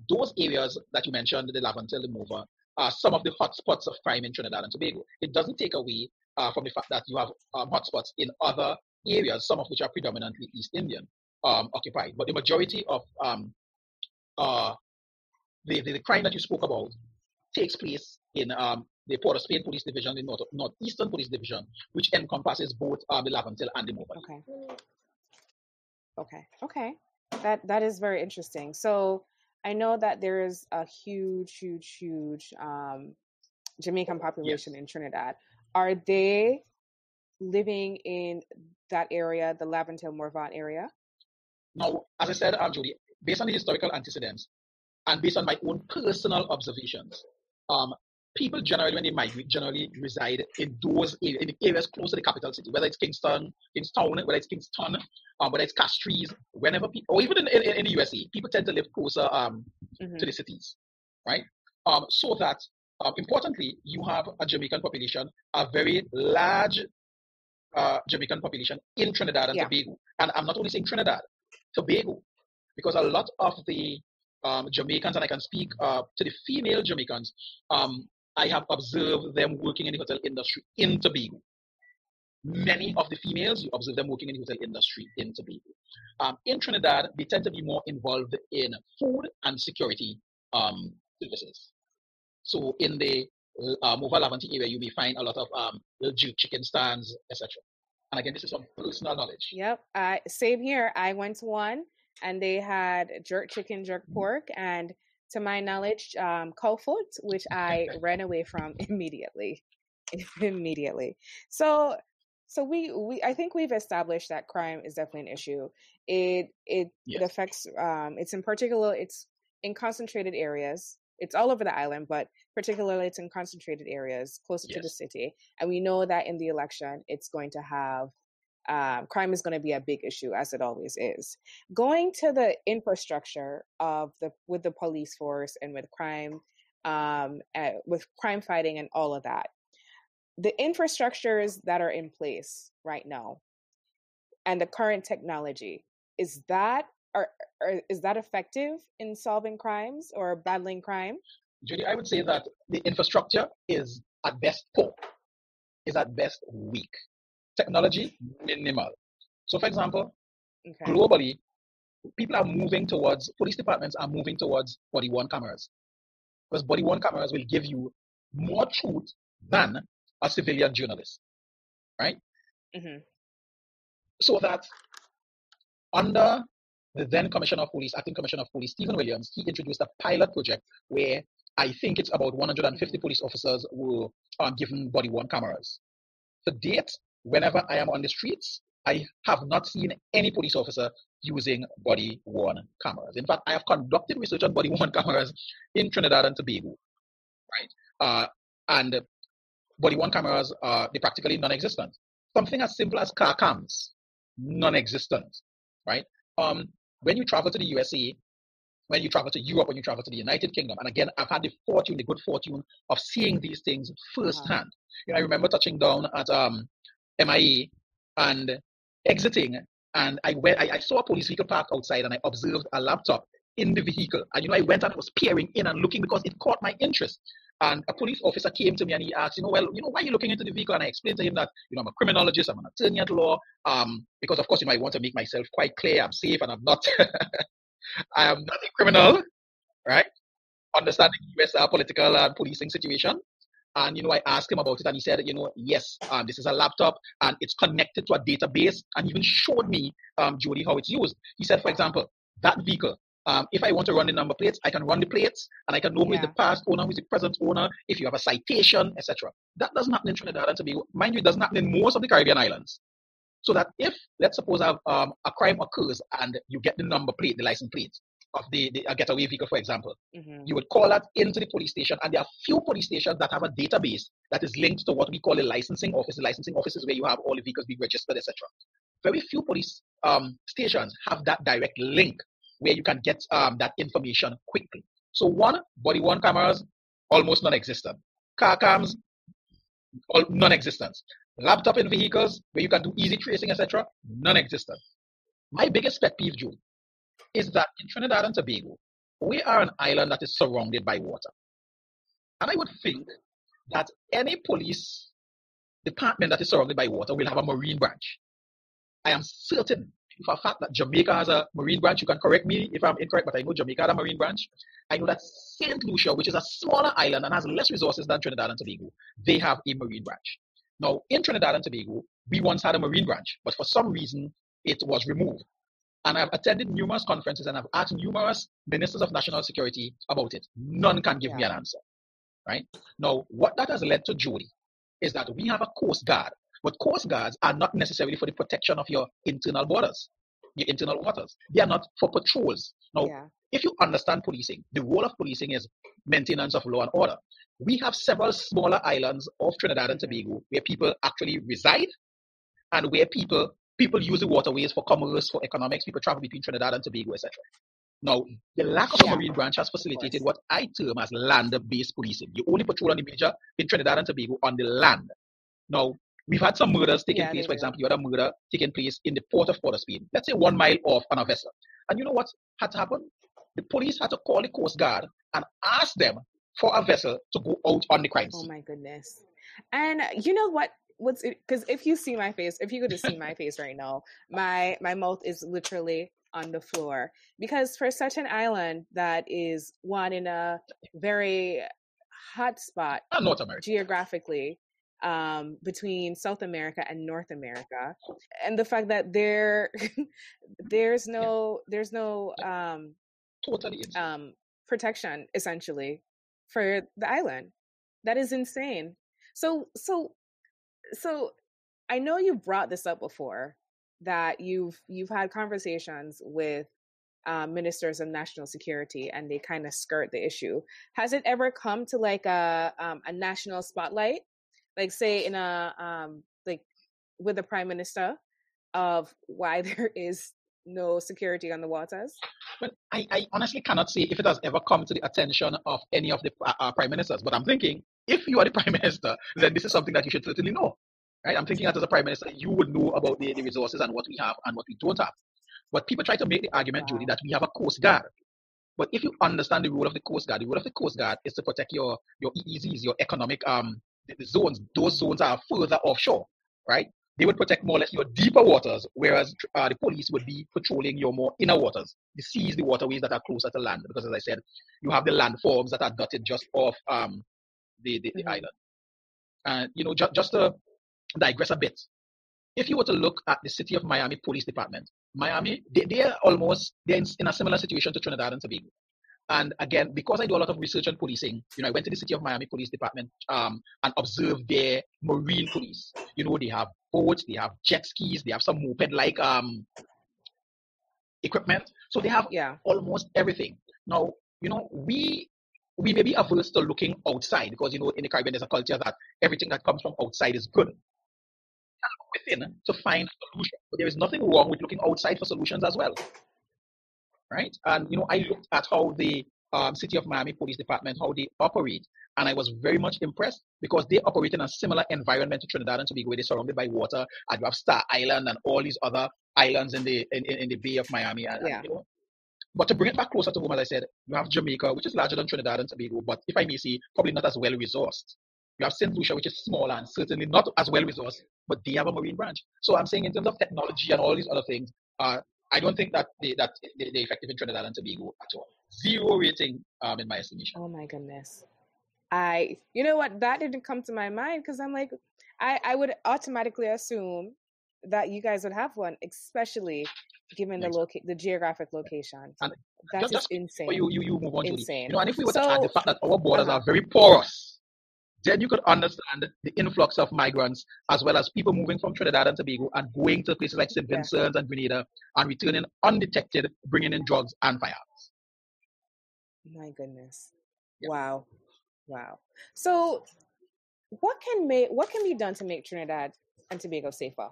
those areas that you mentioned, the Laventille, the Morvant, are some of the hotspots of crime in Trinidad and Tobago. It doesn't take away uh, from the fact that you have um, hotspots in other areas, some of which are predominantly East Indian um, occupied. But the majority of um, uh, the, the, the, crime that you spoke about takes place in um, the Port of Spain Police Division, the North, Northeastern Police Division, which encompasses both um, the Laventille and the Morvant. Okay. Okay. Okay. That that is very interesting. So I know that there is a huge, huge, huge um, Jamaican population yes. in Trinidad. Are they living in that area, the Laventille Morvant area? Now, as I said, um, Judy, based on the historical antecedents and based on my own personal observations, um, people generally, when they migrate, generally reside in those areas, in the areas close to the capital city, whether it's Kingston, Kingstown, whether it's Kingston, um, whether it's Castries, whenever people, or even in, in, in, the USA, people tend to live closer um, mm-hmm. to the cities, right? Um, so that, um, importantly, you have a Jamaican population, a very large uh, Jamaican population in Trinidad and yeah. Tobago. And I'm not only saying Trinidad, Tobago, because a lot of the um, Jamaicans, and I can speak uh, to the female Jamaicans, um, I have observed them working in the hotel industry in Tobago. Many of the females, you observe them working in the hotel industry in Tobago. Um, in Trinidad, they tend to be more involved in food and security um, services. So in the uh, Laventille area, you may find a lot of um, little chicken stands, etc. And again, this is some personal knowledge. Yep. Uh, same here. I went to one and they had jerk chicken, jerk pork, and to my knowledge, um, foot, which I ran away from immediately. immediately. So, so we, we, I think we've established that crime is definitely an issue. It, it, yes. it affects, um, it's in particular, it's in concentrated areas it's all over the island, but particularly it's in concentrated areas closer yes. to the city. And we know that in the election, it's going to have um, crime is going to be a big issue as it always is. Going to the infrastructure of the with the police force and with crime, um, uh, with crime fighting and all of that, the infrastructures that are in place right now, and the current technology is that are, is that effective in solving crimes or battling crime? Judy, I would say that the infrastructure is at best poor, is at best weak. Technology, minimal. So, for example, okay. globally, people are moving towards, police departments are moving towards body worn cameras. Because body worn cameras will give you more truth than a civilian journalist, right? Mm-hmm. So that under the then Commissioner of Police, acting Commissioner of Police, Stephen Williams, he introduced a pilot project where I think it's about 150 police officers were um, given body worn cameras. To date, whenever I am on the streets, I have not seen any police officer using body worn cameras. In fact, I have conducted research on body worn cameras in Trinidad and Tobago, right? Uh, and body worn cameras are they practically non-existent. Something as simple as car cams, non-existent, right? Um, when you travel to the USA, when you travel to Europe, when you travel to the United Kingdom, and again, I've had the fortune, the good fortune of seeing these things firsthand. Wow. You know, I remember touching down at um, MIA and exiting, and I went. I, I saw a police vehicle parked outside, and I observed a laptop in the vehicle. And you know, I went and was peering in and looking because it caught my interest. And a police officer came to me and he asked, you know, well, you know, why are you looking into the vehicle? And I explained to him that, you know, I'm a criminologist, I'm an attorney at law, um, because of course, you know, I want to make myself quite clear, I'm safe and I'm not, I am not a criminal, right? Understanding U.S. Uh, political and policing situation. And, you know, I asked him about it and he said, you know, yes, um, this is a laptop and it's connected to a database and even showed me, um, Jody, how it's used. He said, for example, that vehicle, um, if I want to run the number plates, I can run the plates and I can know who yeah. is the past owner, who is the present owner, if you have a citation, etc. That doesn't happen in Trinidad and Tobago. Mind you, it doesn't happen in most of the Caribbean islands. So that if, let's suppose, um, a crime occurs and you get the number plate, the license plate of the, the a getaway vehicle, for example, mm-hmm. you would call that into the police station, and there are few police stations that have a database that is linked to what we call a licensing office. The licensing office is where you have all the vehicles being registered, etc. Very few police um, stations have that direct link where you can get um, that information quickly. So one, body worn cameras, almost non-existent. Car cams, all non-existent. Laptop in vehicles where you can do easy tracing, etc., non-existent. My biggest pet peeve, June, is that in Trinidad and Tobago, we are an island that is surrounded by water. And I would think that any police department that is surrounded by water will have a marine branch. I am certain for a fact that Jamaica has a marine branch. You can correct me if I'm incorrect, but I know Jamaica has a marine branch. I know that St. Lucia, which is a smaller island and has less resources than Trinidad and Tobago, they have a marine branch. Now, in Trinidad and Tobago, we once had a marine branch, but for some reason, it was removed. And I've attended numerous conferences and I've asked numerous ministers of national security about it. None can give yeah. me an answer. Right? Now, what that has led to, Jody, is that we have a Coast Guard but coast guards are not necessarily for the protection of your internal borders, your internal waters. They are not for patrols. Now, yeah. if you understand policing, the role of policing is maintenance of law and order. We have several smaller islands of Trinidad and Tobago where people actually reside and where people people use the waterways for commerce, for economics, people travel between Trinidad and Tobago, etc. Now, the lack of yeah. a marine branch has facilitated what I term as land-based policing. You only patrol on the major in Trinidad and Tobago on the land. Now, We've had some murders taking yeah, place. For example, you had a murder taking place in the port of Port of Spain, let's say one mile off on a vessel. And you know what had to happen? The police had to call the Coast Guard and ask them for a vessel to go out on the crime scene. Oh my goodness. And you know what? What's it? because if you see my face, if you could just see my face right now, my my mouth is literally on the floor because for such an island that is one in a very hot spot North America. geographically um, between South America and North America, and the fact that there there's no there's no um, totally um, protection essentially for the island. That is insane. So so so I know you brought this up before that you've you've had conversations with uh, ministers of national security and they kind of skirt the issue. Has it ever come to like a um, a national spotlight, like say in a um, like with the prime minister, of why there is no security on the waters? Well, I, I honestly cannot say if it has ever come to the attention of any of the uh, uh prime ministers. But I'm thinking, if you are the prime minister, then this is something that you should certainly know. Right? I'm thinking that as a prime minister, you would know about the, the resources and what we have and what we don't have. But people try to make the argument, wow. Judy, that we have a coast guard. But if you understand the role of the coast guard, the role of the coast guard is to protect your your EEZs, your economic um zones. Those zones are further offshore, right? They would protect more or less your deeper waters, whereas uh, the police would be patrolling your more inner waters, the seas, the waterways that are closer to land. Because as I said, you have the landforms that are dotted just off um, the, the, the mm-hmm. island. And, you know, ju- just to digress a bit, if you were to look at the city of Miami Police Department, Miami, they, they are almost they're in, in, a similar situation to Trinidad and Tobago. And again, because I do a lot of research on policing, you know, I went to the city of Miami Police Department um, and observed their marine police. You know, they have boats, they have jet skis, they have some moped-like um, equipment. So they have yeah. almost everything. Now, you know, we we may be averse to looking outside because you know in the Caribbean there's a culture that everything that comes from outside is good. within to find a solution. But there is nothing wrong with looking outside for solutions as well right? And you know, I looked at how the um, City of Miami Police Department how they operate, and I was very much impressed because they operate in a similar environment to Trinidad and Tobago, they're surrounded by water, and you have Star Island and all these other islands in the in, in the Bay of Miami. And, yeah. you know, but to bring it back closer to home, as I said, you have Jamaica, which is larger than Trinidad and Tobago, but if I may say, probably not as well resourced. You have St. Lucia, which is smaller and certainly not as well resourced, but they have a marine branch. So I'm saying in terms of technology and all these other things, uh, I don't think that they, that they, they're effective in Trinidad and Tobago at all. Zero rating, um, in my estimation. Oh my goodness. I, you know what, that didn't come to my mind because I'm like, I, I would automatically assume that you guys would have one, especially given the loca- the geographic location. And That's just, just insane. You, you, you move on insane. You know, and if we were so, to add the fact that our borders uh-huh. are very porous, then you could understand the influx of migrants as well as people moving from Trinidad and Tobago and going to places like St. Vincent and Grenada and returning undetected, bringing in drugs and firearms. My goodness. Yeah. Wow. Wow. So what can make what can be done to make Trinidad and Tobago safer?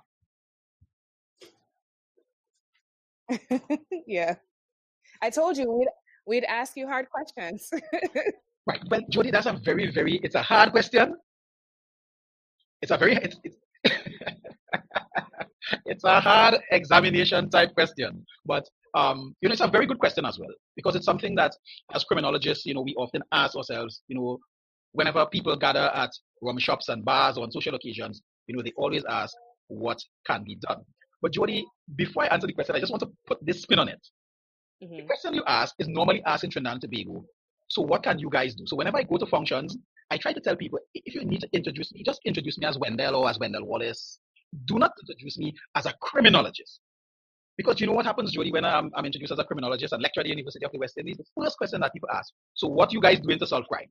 yeah. I told you we'd we'd ask you hard questions. Right. Well, Jody, that's a very, very, it's a hard question. It's a very, it's, it's, it's a hard examination type question. But, um, you know, it's a very good question as well, because it's something that as criminologists, you know, we often ask ourselves, you know, whenever people gather at rum shops and bars or on social occasions, you know, they always ask what can be done. But Jody, before I answer the question, I just want to put this spin on it. Mm-hmm. The question you ask is normally asked in Trinidad and Tobago so what can you guys do? So whenever I go to functions, I try to tell people, if you need to introduce me, just introduce me as Wendell or as Wendell Wallace. Do not introduce me as a criminologist. Because you know what happens, Jody, when I'm, I'm introduced as a criminologist and lecturer at the University of the West Indies, the first question that people ask, so what you guys doing to solve crime?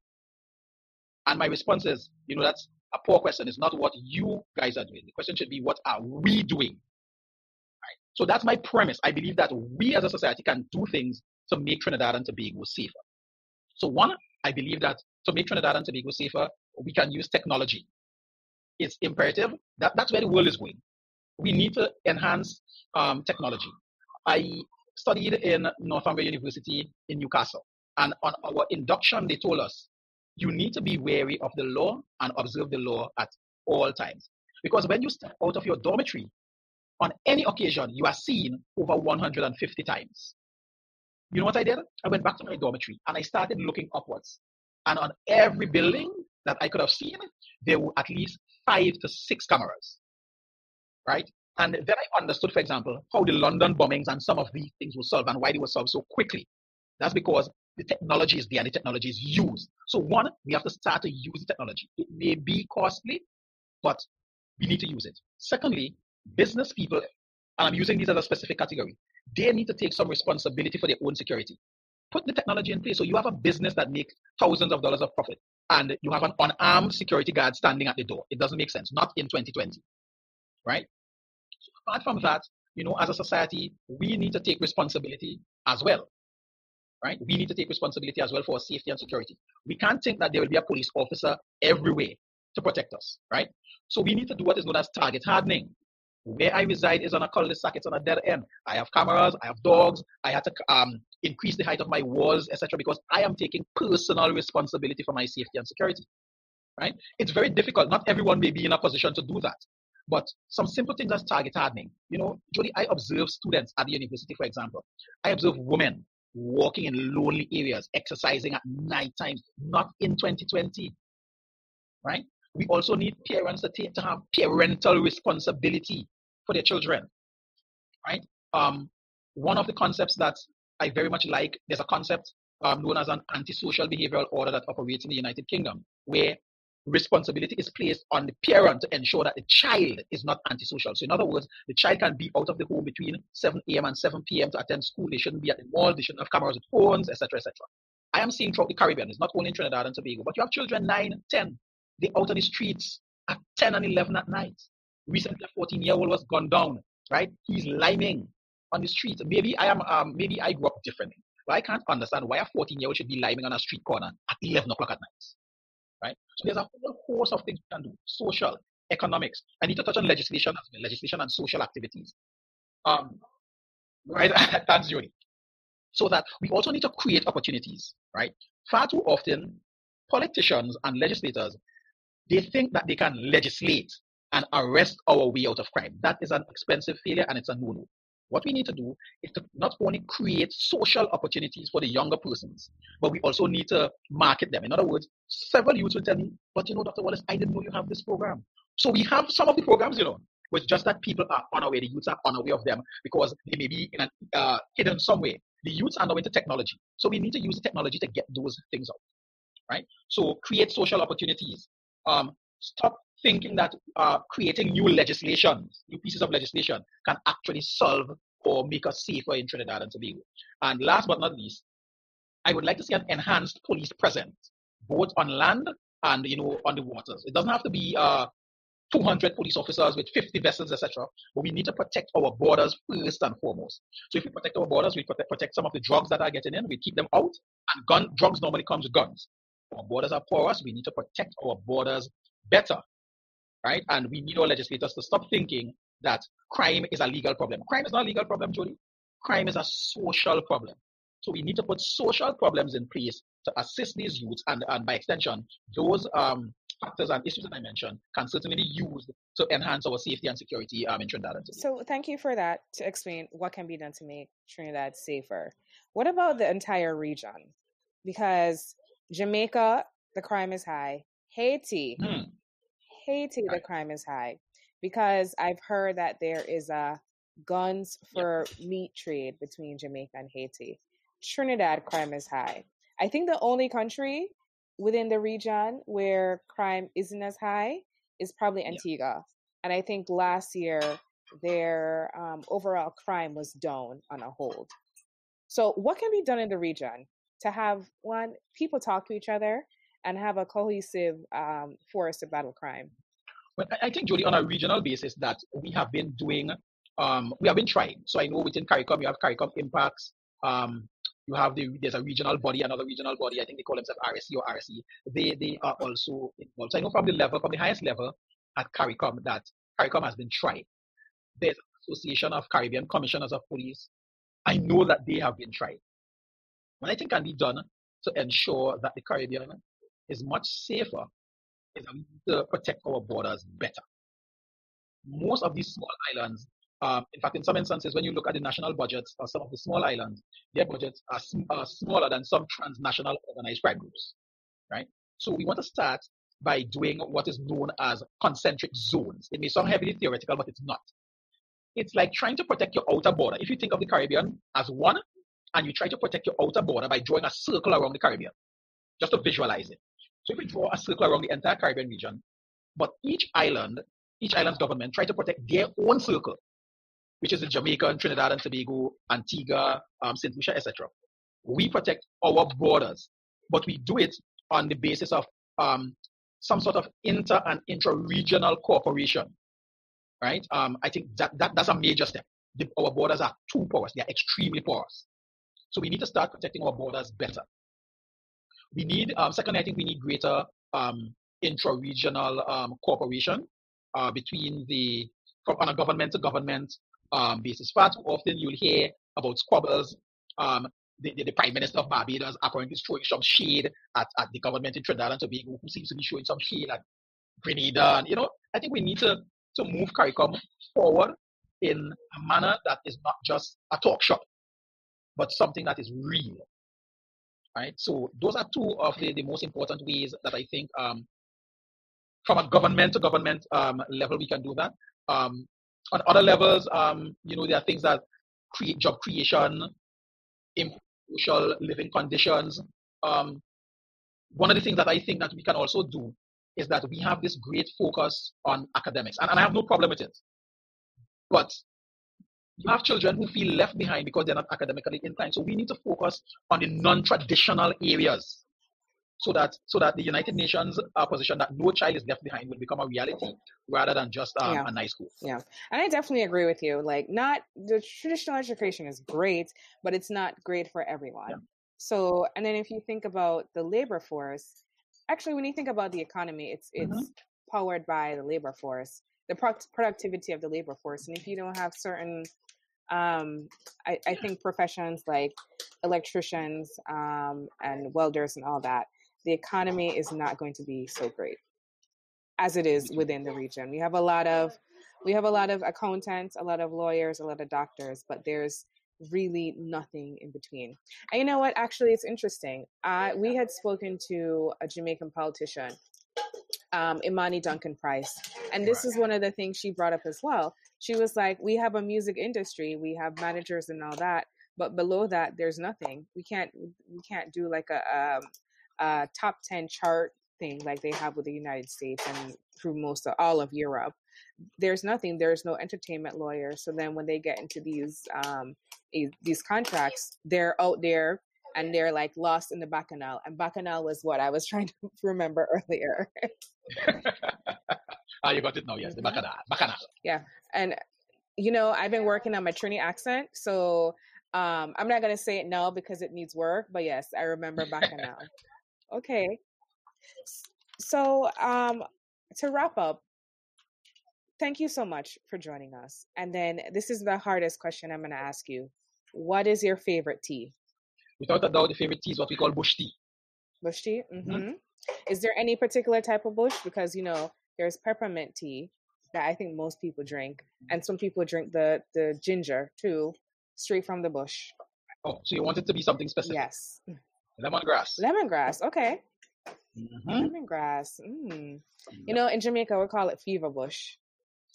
And my response is, you know, that's a poor question. It's not what you guys are doing. The question should be, what are we doing? Right? So that's my premise. I believe that we as a society can do things to make Trinidad and Tobago safer. So one, I believe that to make Trinidad and Tobago safer, we can use technology. It's imperative. That, that's where the world is going. We need to enhance um, technology. I studied in Northumbria University in Newcastle, and on our induction, they told us you need to be wary of the law and observe the law at all times. Because when you step out of your dormitory, on any occasion, you are seen over 150 times. You know what I did? I went back to my dormitory and I started looking upwards. And on every building that I could have seen, there were at least five to six cameras. Right? And then I understood, for example, how the London bombings and some of these things were solved and why they were solved so quickly. That's because the technology is there and the technology is used. So one, we have to start to use the technology. It may be costly, but we need to use it. Secondly, business people, and I'm using these as a specific category, they need to take some responsibility for their own security. Put the technology in place so you have a business that makes thousands of dollars of profit and you have an unarmed security guard standing at the door. It doesn't make sense, not in 2020. Right? So apart from that, you know, as a society, we need to take responsibility as well. Right? We need to take responsibility as well for safety and security. We can't think that there will be a police officer everywhere to protect us, right? So we need to do what is known as target hardening. Where I reside is on a cul-de-sac, it's on a dead end. I have cameras, I have dogs, I had to um, increase the height of my walls, etc., because I am taking personal responsibility for my safety and security. Right? It's very difficult. Not everyone may be in a position to do that. But some simple things as target hardening. You know, Jody, I observe students at the university, for example. I observe women walking in lonely areas, exercising at night times, not in 2020. Right? We also need parents to take to have parental responsibility for their children. Right? Um, one of the concepts that I very much like, there's a concept um, known as an antisocial behavioral order that operates in the United Kingdom, where responsibility is placed on the parent to ensure that the child is not antisocial. So, in other words, the child can be out of the home between 7 a.m. and 7 p.m. to attend school. They shouldn't be at the mall. They shouldn't have cameras with phones, etc., etc. I am seeing throughout the Caribbean, it's not only in Trinidad and Tobago, but you have children 9, 10. They're out on the streets at 10 and 11 at night. Recently, a 14 year old was gunned down, right? He's liming on the street. Maybe I am, um, maybe I grew up differently, but I can't understand why a 14 year old should be liming on a street corner at 11 o'clock at night, right? So there's a whole host of things we can do social, economics. I need to touch on legislation as well, legislation and social activities. Um, right? Thanks, Jody. So that we also need to create opportunities, right? Far too often, politicians and legislators they think that they can legislate and arrest our way out of crime. That is an expensive failure and it's a no-no. What we need to do is to not only create social opportunities for the younger persons, but we also need to market them. In other words, several youths will tell me, but you know, Dr. Wallace, I didn't know you have this program. So we have some of the programs, you know, it's just that people are unaware, the youths are unaware of them because they may be in an, uh, hidden somewhere. The youths are now into technology. So we need to use the technology to get those things out, right? So create social opportunities. Um, stop thinking that uh, creating new legislation, new pieces of legislation, can actually solve or make us safer in Trinidad and Tobago. And last but not least, I would like to see an enhanced police presence, both on land and you know on the waters. It doesn't have to be uh, 200 police officers with 50 vessels, etc. But we need to protect our borders first and foremost. So if we protect our borders, we protect, some of the drugs that are getting in, we keep them out. And gun drugs normally comes with guns. Our borders are porous. We need to protect our borders better right? And we need our legislators to stop thinking that crime is a legal problem. Crime is not a legal problem, Jody. Crime is a social problem. So we need to put social problems in place to assist these youths, and, and by extension, those um, factors and issues that I mentioned can certainly be used to enhance our safety and security um, in Trinidad and So thank you for that to explain what can be done to make Trinidad safer. What about the entire region? Because Jamaica, the crime is high. Haiti, hmm. Haiti, the crime is high because I've heard that there is a guns for yep. meat trade between Jamaica and Haiti. Trinidad crime is high. I think the only country within the region where crime isn't as high is probably Antigua. Yep. And I think last year their um, overall crime was down on a hold. So, what can be done in the region to have one people talk to each other and have a cohesive um, force to battle crime? Well, I think, Jody, on a regional basis, that we have been doing, um, we have been trying. So I know within CARICOM, you have CARICOM IMPACS. Um, you have the there's a regional body, another regional body. I think they call themselves RSC or RSE. They they are also involved. So I know from the level, from the highest level at CARICOM, that CARICOM has been trying. There's Association of Caribbean Commissioners of Police. I know that they have been trying. What I think can be done to ensure that the Caribbean is much safer is to protect our borders better. Most of these small islands, in fact, in some instances, when you look at the national budgets of some of the small islands, their budgets are, sm- are smaller than some transnational organized crime groups, right? So we want to start by doing what is known as concentric zones. It may sound heavily theoretical, but it's not. It's like trying to protect your outer border. If you think of the Caribbean as one, and you try to protect your outer border by drawing a circle around the Caribbean, just to visualize it. So if we draw a circle around the entire Caribbean region, but each island, each island's government try to protect their own circle, which is the Jamaica, Trinidad and Tobago, Antigua, um, St. Lucia, etc. We protect our borders, but we do it on the basis of um, some sort of inter and intra-regional cooperation, right? Um, I think that, that that's a major step. The, our borders are too porous; they are extremely porous. So we need to start protecting our borders better. We need, um, secondly, I think we need greater um, intra-regional um, cooperation uh, between the, from, on a government to government um, basis. Far too often you'll hear about squabbles. Um, the, the, the, Prime Minister of Barbados apparently throwing some shade at, at the government in Trinidad and Tobago, who seems to be showing some shade at Grenada. And, you know, I think we need to, to move CARICOM forward in a manner that is not just a talk shop, but something that is real. Right? So those are two of the, the most important ways that I think um, from a government to government um, level we can do that. Um, on other levels, um, you know, there are things that create job creation, improve social living conditions. Um, one of the things that I think that we can also do is that we have this great focus on academics, and, and I have no problem with it. But you have children who feel left behind because they're not academically inclined. So we need to focus on the non-traditional areas so that so that the United Nations uh, position that no child is left behind will become a reality rather than just um, yeah. a nice school. Yeah, and I definitely agree with you. Like, not the traditional education is great, but it's not great for everyone. Yeah. So, and then if you think about the labor force, actually, when you think about the economy, it's it's mm-hmm. powered by the labor force, the pro- productivity of the labor force, and if you don't have certain um, I, I, think professions like electricians um, and welders and all that, the economy is not going to be so great as it is within the region. We have a lot of we have a lot of accountants, a lot of lawyers, a lot of doctors, but there's really nothing in between. And you know what? Actually, it's interesting. Uh, we had spoken to a Jamaican politician, um, Imani Duncan Price, and this is one of the things she brought up as well. She was like, "We have a music industry, we have managers and all that, but below that, there's nothing. We can't we can't do like a um, uh, top 10 chart thing like they have with the United States and through most of all of Europe. There's nothing. There's no entertainment lawyer. So then when they get into these um, these contracts, they're out there and they're like lost in the bacchanal. And bacchanal was what I was trying to remember earlier. ah, you got it now. Yes, the bacchanal. Bacchanal. Yeah, and you know I've been working on my Trini accent, so um, I'm not gonna say it now because it needs work. But yes, I remember bacchanal. Okay. So, um, to wrap up, thank you so much for joining us. And then this is the hardest question I'm going to ask you. What is your favorite tea? Without a doubt, the favorite tea is what we call bush tea. Bush tea? Mm-hmm. mm-hmm. Is there any particular type of bush? Because, you know, there's peppermint tea that I think most people drink. And some people drink the, the ginger too, straight from the bush. Oh, so you want it to be something specific? Yes. Lemongrass. Lemongrass. Okay. Mm-hmm. Lemongrass. Mm. You know, in Jamaica we call it fever bush.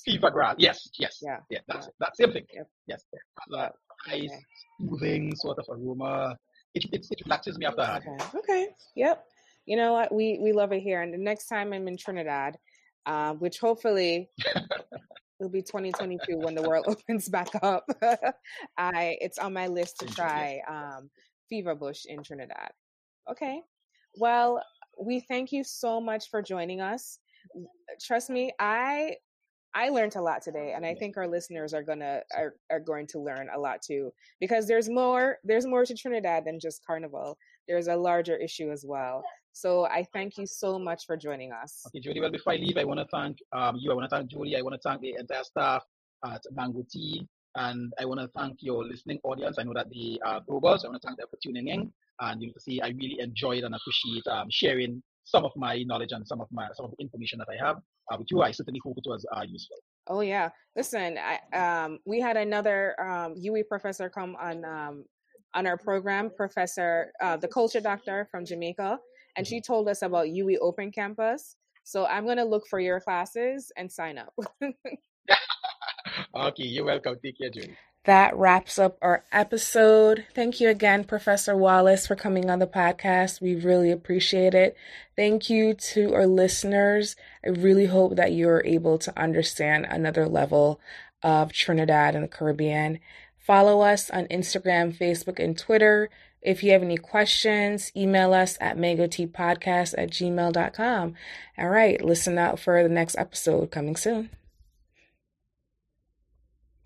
Fever grass. Yes. Yes. Yeah. Yeah. That's yeah. that same thing. Yep. Yes. That nice, okay. soothing sort of aroma. It, it, it relaxes me after okay. okay. Yep. You know what? We we love it here. And the next time I'm in Trinidad, uh, which hopefully it'll be 2022 when the world opens back up. I it's on my list to try um, Fever Bush in Trinidad. Okay. Well, we thank you so much for joining us. Trust me, I I learned a lot today, and I think our listeners are gonna are, are going to learn a lot too because there's more there's more to Trinidad than just carnival. There's a larger issue as well. So I thank you so much for joining us. Okay, Jody. Well, before I leave, I want to thank um, you. I want to thank Jody. I want to thank the entire staff at Mango Tea. And I want to thank your listening audience. I know that are global, I want to thank them for tuning in. And you to see, I really enjoyed and appreciate um, sharing some of my knowledge and some of my some of the information that I have uh, with you. Certainly hope it was uh, useful. Oh yeah, listen, I, um, we had another um, UWI professor come on um, on our program, Professor uh, the Culture Doctor from Jamaica, and she told us about UWI Open Campus. So I'm gonna look for your classes and sign up. Okay, you're welcome. Take care, Julie. That wraps up our episode. Thank you again, Professor Wallace, for coming on the podcast. We really appreciate it. Thank you to our listeners. I really hope that you're able to understand another level of Trinidad and the Caribbean. Follow us on Instagram, Facebook, and Twitter. If you have any questions, email us at mangotpodcast at gmail.com. All right, listen out for the next episode coming soon.